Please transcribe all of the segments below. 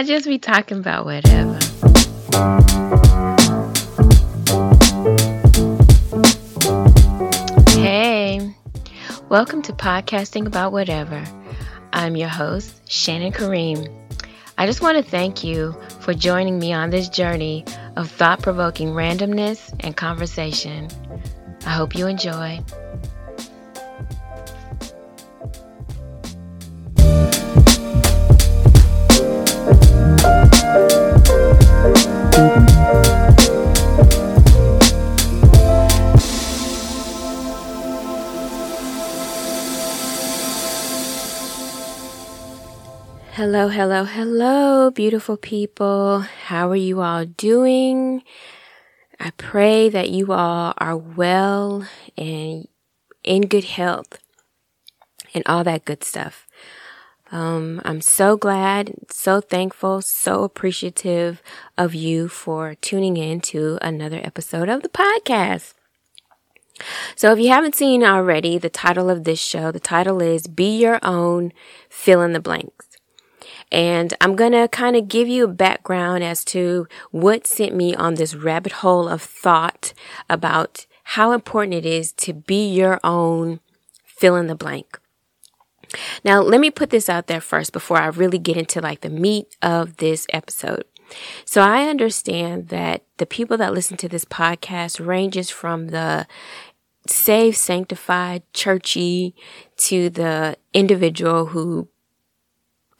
I just be talking about whatever. Hey, welcome to Podcasting About Whatever. I'm your host, Shannon Kareem. I just want to thank you for joining me on this journey of thought provoking randomness and conversation. I hope you enjoy. Hello, hello, hello, beautiful people. How are you all doing? I pray that you all are well and in good health and all that good stuff. Um, I'm so glad, so thankful, so appreciative of you for tuning in to another episode of the podcast. So if you haven't seen already, the title of this show, the title is Be Your Own Fill in the Blanks. And I'm going to kind of give you a background as to what sent me on this rabbit hole of thought about how important it is to be your own fill in the blank. Now, let me put this out there first before I really get into like the meat of this episode. So I understand that the people that listen to this podcast ranges from the saved, sanctified, churchy to the individual who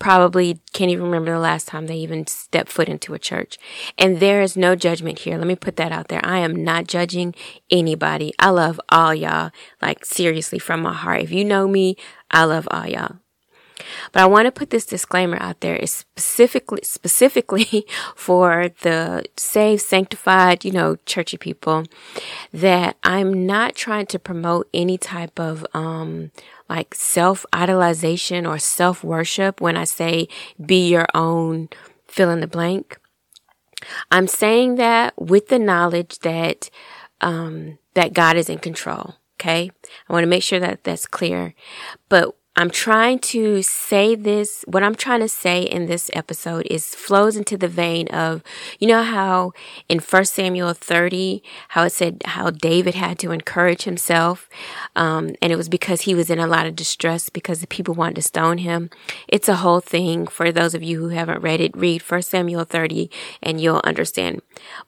probably can't even remember the last time they even stepped foot into a church. And there is no judgment here. Let me put that out there. I am not judging anybody. I love all y'all, like seriously from my heart. If you know me, I love all y'all. But I want to put this disclaimer out there is specifically, specifically for the saved, sanctified, you know, churchy people that I'm not trying to promote any type of, um, like self idolization or self worship when I say be your own fill in the blank. I'm saying that with the knowledge that, um, that God is in control. Okay. I want to make sure that that's clear. But I'm trying to say this, what I'm trying to say in this episode is flows into the vein of, you know how in 1 Samuel 30, how it said how David had to encourage himself. Um, and it was because he was in a lot of distress because the people wanted to stone him. It's a whole thing for those of you who haven't read it. Read 1 Samuel 30 and you'll understand.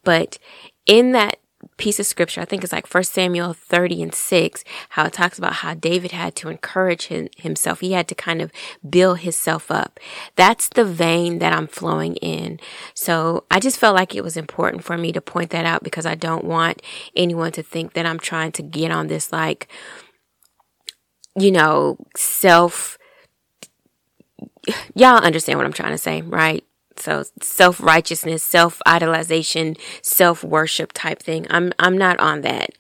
But in that piece of scripture, I think it's like First Samuel 30 and 6, how it talks about how David had to encourage him, himself. He had to kind of build himself up. That's the vein that I'm flowing in. So I just felt like it was important for me to point that out because I don't want anyone to think that I'm trying to get on this like, you know, self, y'all understand what I'm trying to say, right? So self righteousness, self idolization, self worship type thing. I'm I'm not on that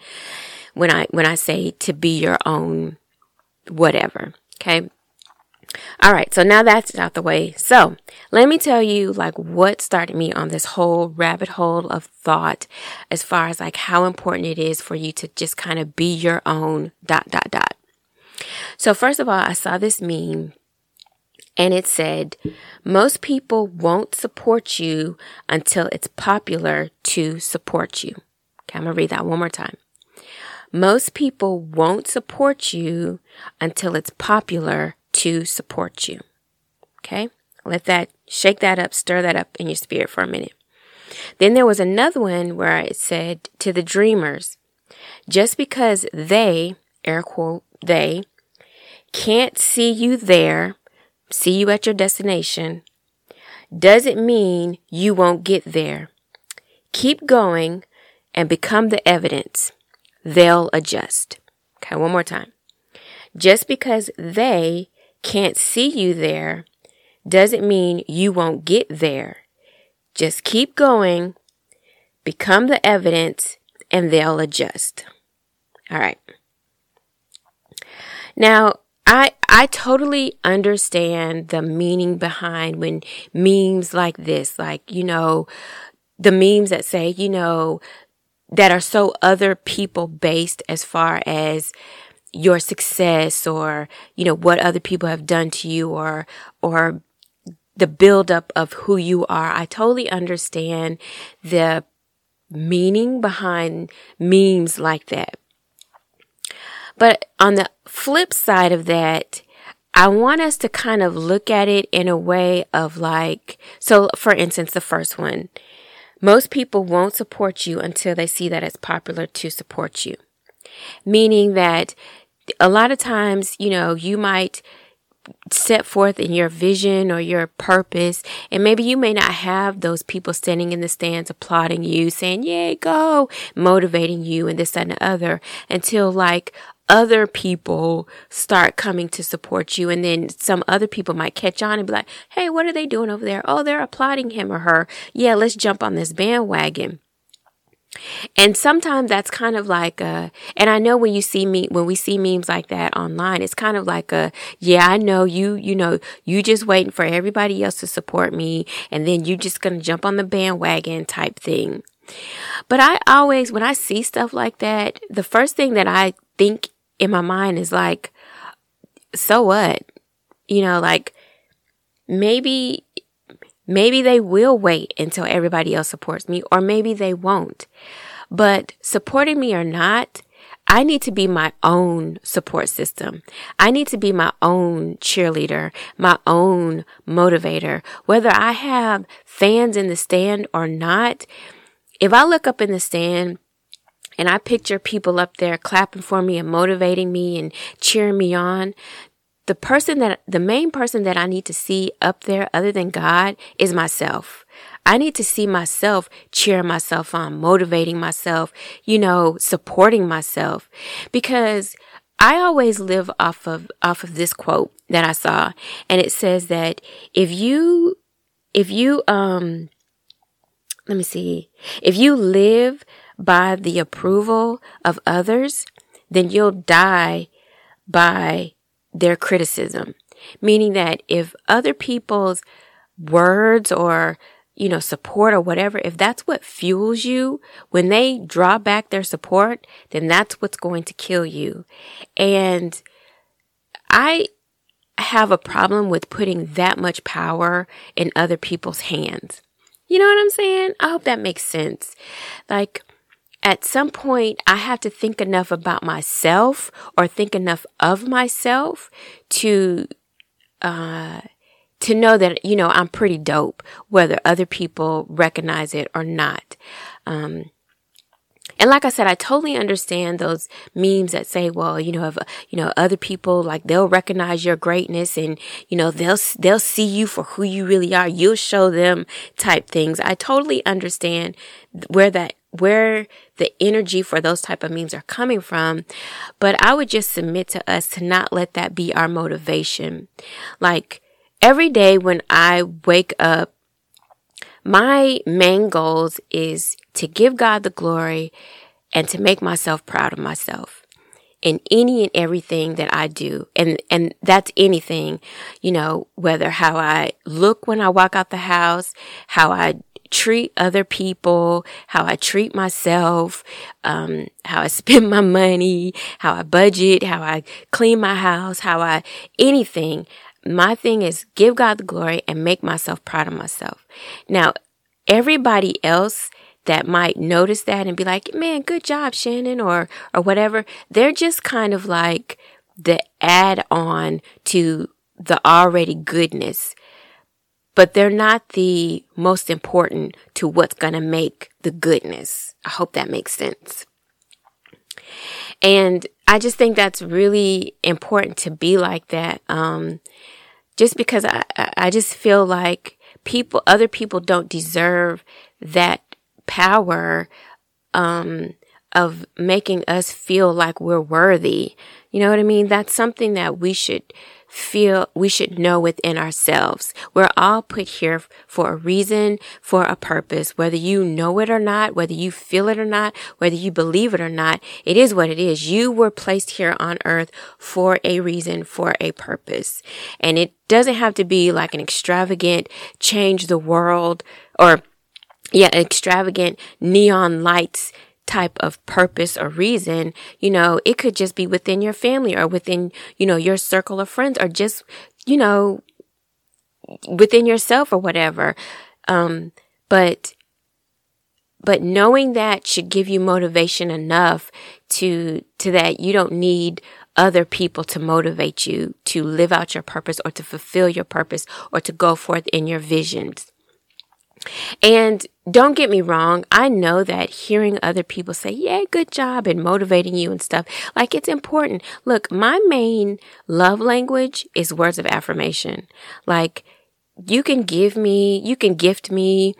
when I when I say to be your own whatever. Okay. All right, so now that's out the way. So let me tell you like what started me on this whole rabbit hole of thought as far as like how important it is for you to just kind of be your own dot dot dot. So first of all, I saw this meme and it said, most people won't support you until it's popular to support you. Okay, I'm going to read that one more time. Most people won't support you until it's popular to support you. Okay. Let that shake that up, stir that up in your spirit for a minute. Then there was another one where it said to the dreamers, just because they, air quote, they can't see you there see you at your destination doesn't mean you won't get there. Keep going and become the evidence. They'll adjust. Okay, one more time. Just because they can't see you there doesn't mean you won't get there. Just keep going, become the evidence, and they'll adjust. All right. Now, I I totally understand the meaning behind when memes like this, like, you know, the memes that say, you know, that are so other people based as far as your success or, you know, what other people have done to you or, or the buildup of who you are. I totally understand the meaning behind memes like that. But on the flip side of that, I want us to kind of look at it in a way of like, so for instance, the first one, most people won't support you until they see that it's popular to support you. Meaning that a lot of times, you know, you might set forth in your vision or your purpose. And maybe you may not have those people standing in the stands applauding you, saying, Yay, go, motivating you and this, that, and the other until like other people start coming to support you. And then some other people might catch on and be like, Hey, what are they doing over there? Oh, they're applauding him or her. Yeah, let's jump on this bandwagon. And sometimes that's kind of like a, and I know when you see me, when we see memes like that online, it's kind of like a, yeah, I know you, you know, you just waiting for everybody else to support me. And then you just going to jump on the bandwagon type thing. But I always, when I see stuff like that, the first thing that I think in my mind is like, so what? You know, like maybe Maybe they will wait until everybody else supports me, or maybe they won't. But supporting me or not, I need to be my own support system. I need to be my own cheerleader, my own motivator. Whether I have fans in the stand or not, if I look up in the stand and I picture people up there clapping for me and motivating me and cheering me on, the person that, the main person that I need to see up there other than God is myself. I need to see myself cheering myself on, motivating myself, you know, supporting myself because I always live off of, off of this quote that I saw. And it says that if you, if you, um, let me see, if you live by the approval of others, then you'll die by their criticism. Meaning that if other people's words or, you know, support or whatever, if that's what fuels you, when they draw back their support, then that's what's going to kill you. And I have a problem with putting that much power in other people's hands. You know what I'm saying? I hope that makes sense. Like, at some point I have to think enough about myself or think enough of myself to, uh, to know that, you know, I'm pretty dope, whether other people recognize it or not. Um, and like I said, I totally understand those memes that say, well, you know, if, you know, other people, like they'll recognize your greatness and, you know, they'll, they'll see you for who you really are. You'll show them type things. I totally understand where that where the energy for those type of memes are coming from. But I would just submit to us to not let that be our motivation. Like every day when I wake up, my main goals is to give God the glory and to make myself proud of myself in any and everything that I do. And, and that's anything, you know, whether how I look when I walk out the house, how I treat other people, how I treat myself, um, how I spend my money, how I budget, how I clean my house, how I, anything. My thing is give God the glory and make myself proud of myself. Now, everybody else that might notice that and be like, man, good job, Shannon, or, or whatever. They're just kind of like the add on to the already goodness but they're not the most important to what's going to make the goodness. I hope that makes sense. And I just think that's really important to be like that. Um, just because I, I just feel like people, other people don't deserve that power, um, of making us feel like we're worthy. You know what I mean? That's something that we should feel we should know within ourselves. We're all put here for a reason, for a purpose, whether you know it or not, whether you feel it or not, whether you believe it or not. It is what it is. You were placed here on earth for a reason, for a purpose. And it doesn't have to be like an extravagant change the world or yeah, extravagant neon lights type of purpose or reason, you know, it could just be within your family or within, you know, your circle of friends or just, you know, within yourself or whatever. Um, but, but knowing that should give you motivation enough to, to that you don't need other people to motivate you to live out your purpose or to fulfill your purpose or to go forth in your visions. And don't get me wrong. I know that hearing other people say, yeah, good job and motivating you and stuff, like it's important. Look, my main love language is words of affirmation. Like you can give me, you can gift me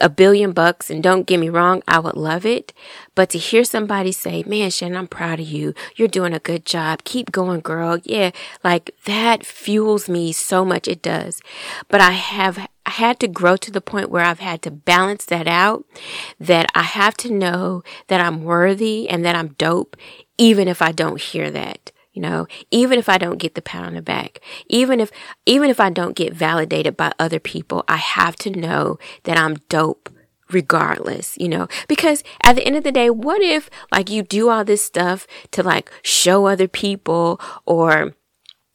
a billion bucks and don't get me wrong, I would love it. But to hear somebody say, man, Shannon, I'm proud of you. You're doing a good job. Keep going, girl. Yeah. Like that fuels me so much. It does. But I have had to grow to the point where I've had to balance that out, that I have to know that I'm worthy and that I'm dope, even if I don't hear that. You know, even if I don't get the pat on the back, even if, even if I don't get validated by other people, I have to know that I'm dope regardless, you know, because at the end of the day, what if like you do all this stuff to like show other people or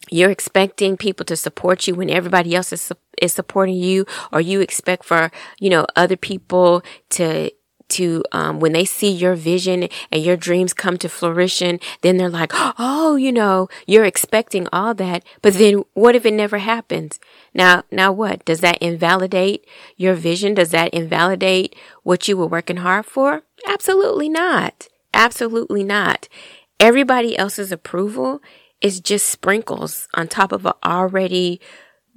you're expecting people to support you when everybody else is, is supporting you or you expect for, you know, other people to, to um, when they see your vision and your dreams come to fruition, then they're like, oh, you know, you're expecting all that, but then what if it never happens? Now, now what? Does that invalidate your vision? Does that invalidate what you were working hard for? Absolutely not. Absolutely not. Everybody else's approval is just sprinkles on top of an already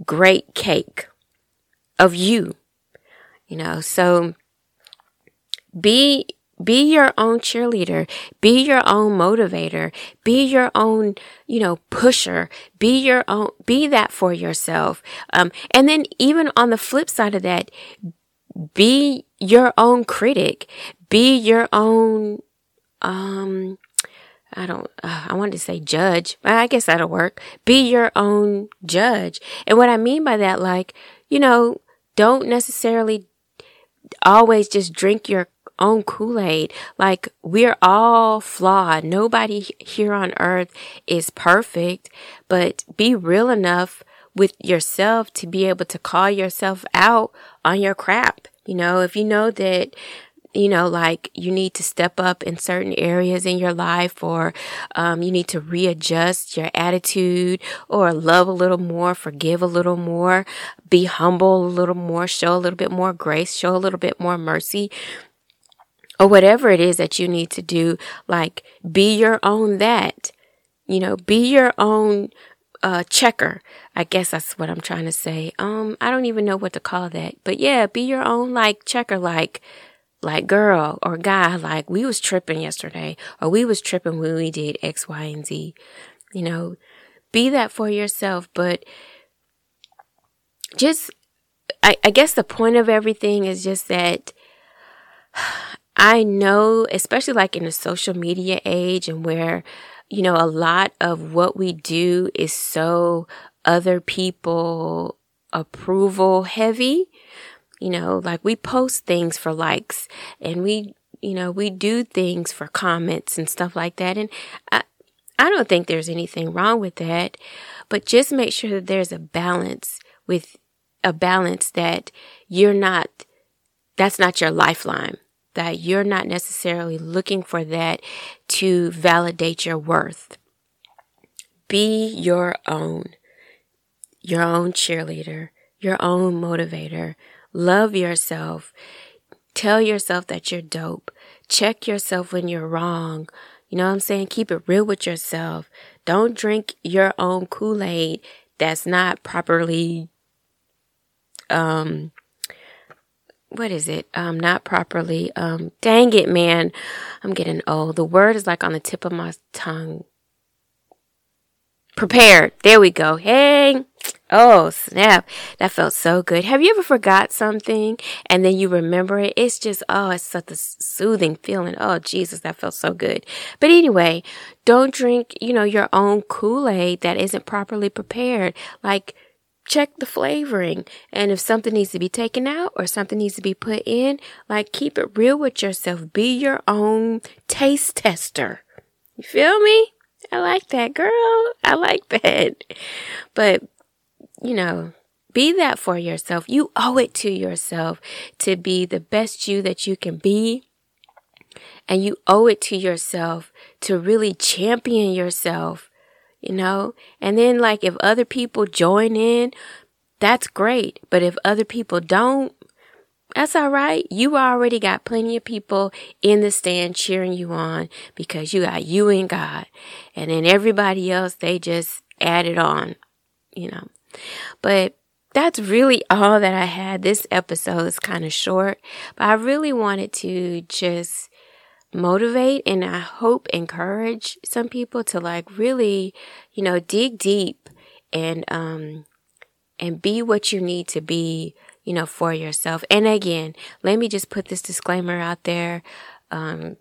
great cake of you. You know, so be be your own cheerleader. Be your own motivator. Be your own, you know, pusher. Be your own, be that for yourself. Um, and then even on the flip side of that, be your own critic. Be your own, um, I don't, uh, I wanted to say judge. I guess that'll work. Be your own judge. And what I mean by that, like, you know, don't necessarily always just drink your own Kool-Aid. Like we're all flawed. Nobody here on earth is perfect, but be real enough with yourself to be able to call yourself out on your crap. You know, if you know that you know, like you need to step up in certain areas in your life or um, you need to readjust your attitude or love a little more, forgive a little more, be humble a little more, show a little bit more grace, show a little bit more mercy or whatever it is that you need to do, like be your own that, you know, be your own, uh, checker. I guess that's what I'm trying to say. Um, I don't even know what to call that, but yeah, be your own like checker, like, like girl or guy, like we was tripping yesterday or we was tripping when we did X, Y, and Z. You know, be that for yourself, but just, I, I guess the point of everything is just that I know, especially like in the social media age and where, you know, a lot of what we do is so other people approval heavy. You know, like we post things for likes and we, you know, we do things for comments and stuff like that. And I, I don't think there's anything wrong with that, but just make sure that there's a balance with a balance that you're not, that's not your lifeline that you're not necessarily looking for that to validate your worth. Be your own, your own cheerleader, your own motivator. Love yourself. Tell yourself that you're dope. Check yourself when you're wrong. You know what I'm saying? Keep it real with yourself. Don't drink your own Kool-Aid that's not properly um what is it? Um, not properly. Um, dang it, man. I'm getting old. The word is like on the tip of my tongue. Prepared. There we go. Hey. Oh, snap. That felt so good. Have you ever forgot something and then you remember it? It's just, oh, it's such a soothing feeling. Oh, Jesus, that felt so good. But anyway, don't drink, you know, your own Kool-Aid that isn't properly prepared. Like, check the flavoring. And if something needs to be taken out or something needs to be put in, like keep it real with yourself. Be your own taste tester. You feel me? I like that, girl. I like that. But, you know, be that for yourself. You owe it to yourself to be the best you that you can be. And you owe it to yourself to really champion yourself, you know? And then like if other people join in, that's great. But if other people don't, that's all right. You already got plenty of people in the stand cheering you on because you got you and God. And then everybody else, they just added on, you know. But that's really all that I had. This episode is kind of short, but I really wanted to just motivate and I hope encourage some people to like really, you know, dig deep and, um, and be what you need to be, you know, for yourself. And again, let me just put this disclaimer out there. Um,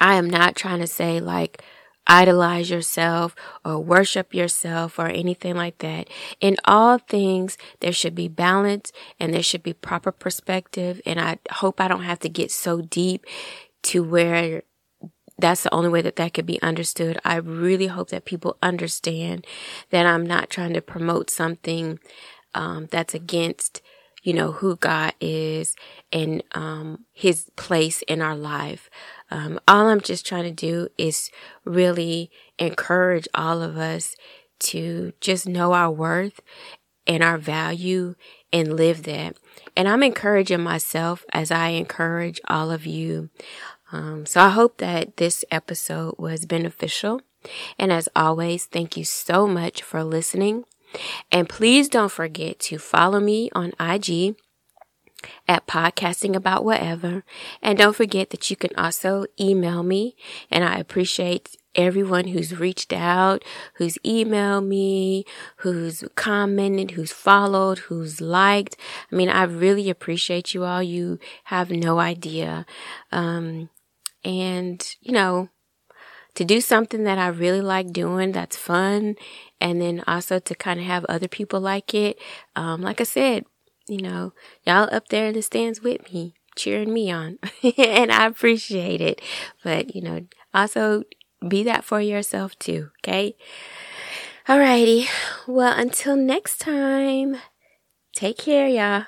I am not trying to say like, idolize yourself or worship yourself or anything like that. In all things, there should be balance and there should be proper perspective. And I hope I don't have to get so deep to where that's the only way that that could be understood. I really hope that people understand that I'm not trying to promote something um, that's against, you know, who God is and um, His place in our life. Um, all I'm just trying to do is really encourage all of us to just know our worth and our value and live that. And I'm encouraging myself as I encourage all of you. Um, so I hope that this episode was beneficial. And as always, thank you so much for listening. And please don't forget to follow me on IG at podcasting about whatever. And don't forget that you can also email me and I appreciate everyone who's reached out, who's emailed me, who's commented, who's followed, who's liked. I mean, I really appreciate you all. You have no idea. Um, and you know, to do something that I really like doing that's fun and then also to kind of have other people like it. Um, like I said, you know, y'all up there in the stands with me, cheering me on. and I appreciate it. But, you know, also be that for yourself too, okay? Alrighty. Well, until next time, take care, y'all.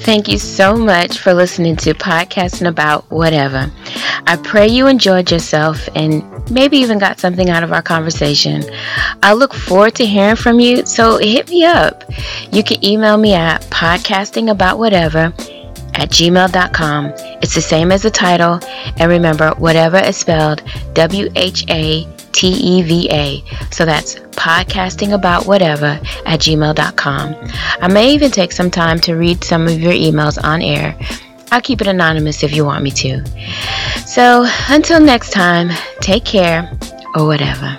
Thank you so much for listening to Podcasting About Whatever. I pray you enjoyed yourself and maybe even got something out of our conversation. I look forward to hearing from you, so hit me up. You can email me at podcastingaboutwhateva at gmail.com. It's the same as the title, and remember, whatever is spelled W H A T E V A. So that's podcasting about whatever at gmail.com. I may even take some time to read some of your emails on air. I'll keep it anonymous if you want me to. So until next time, take care or whatever.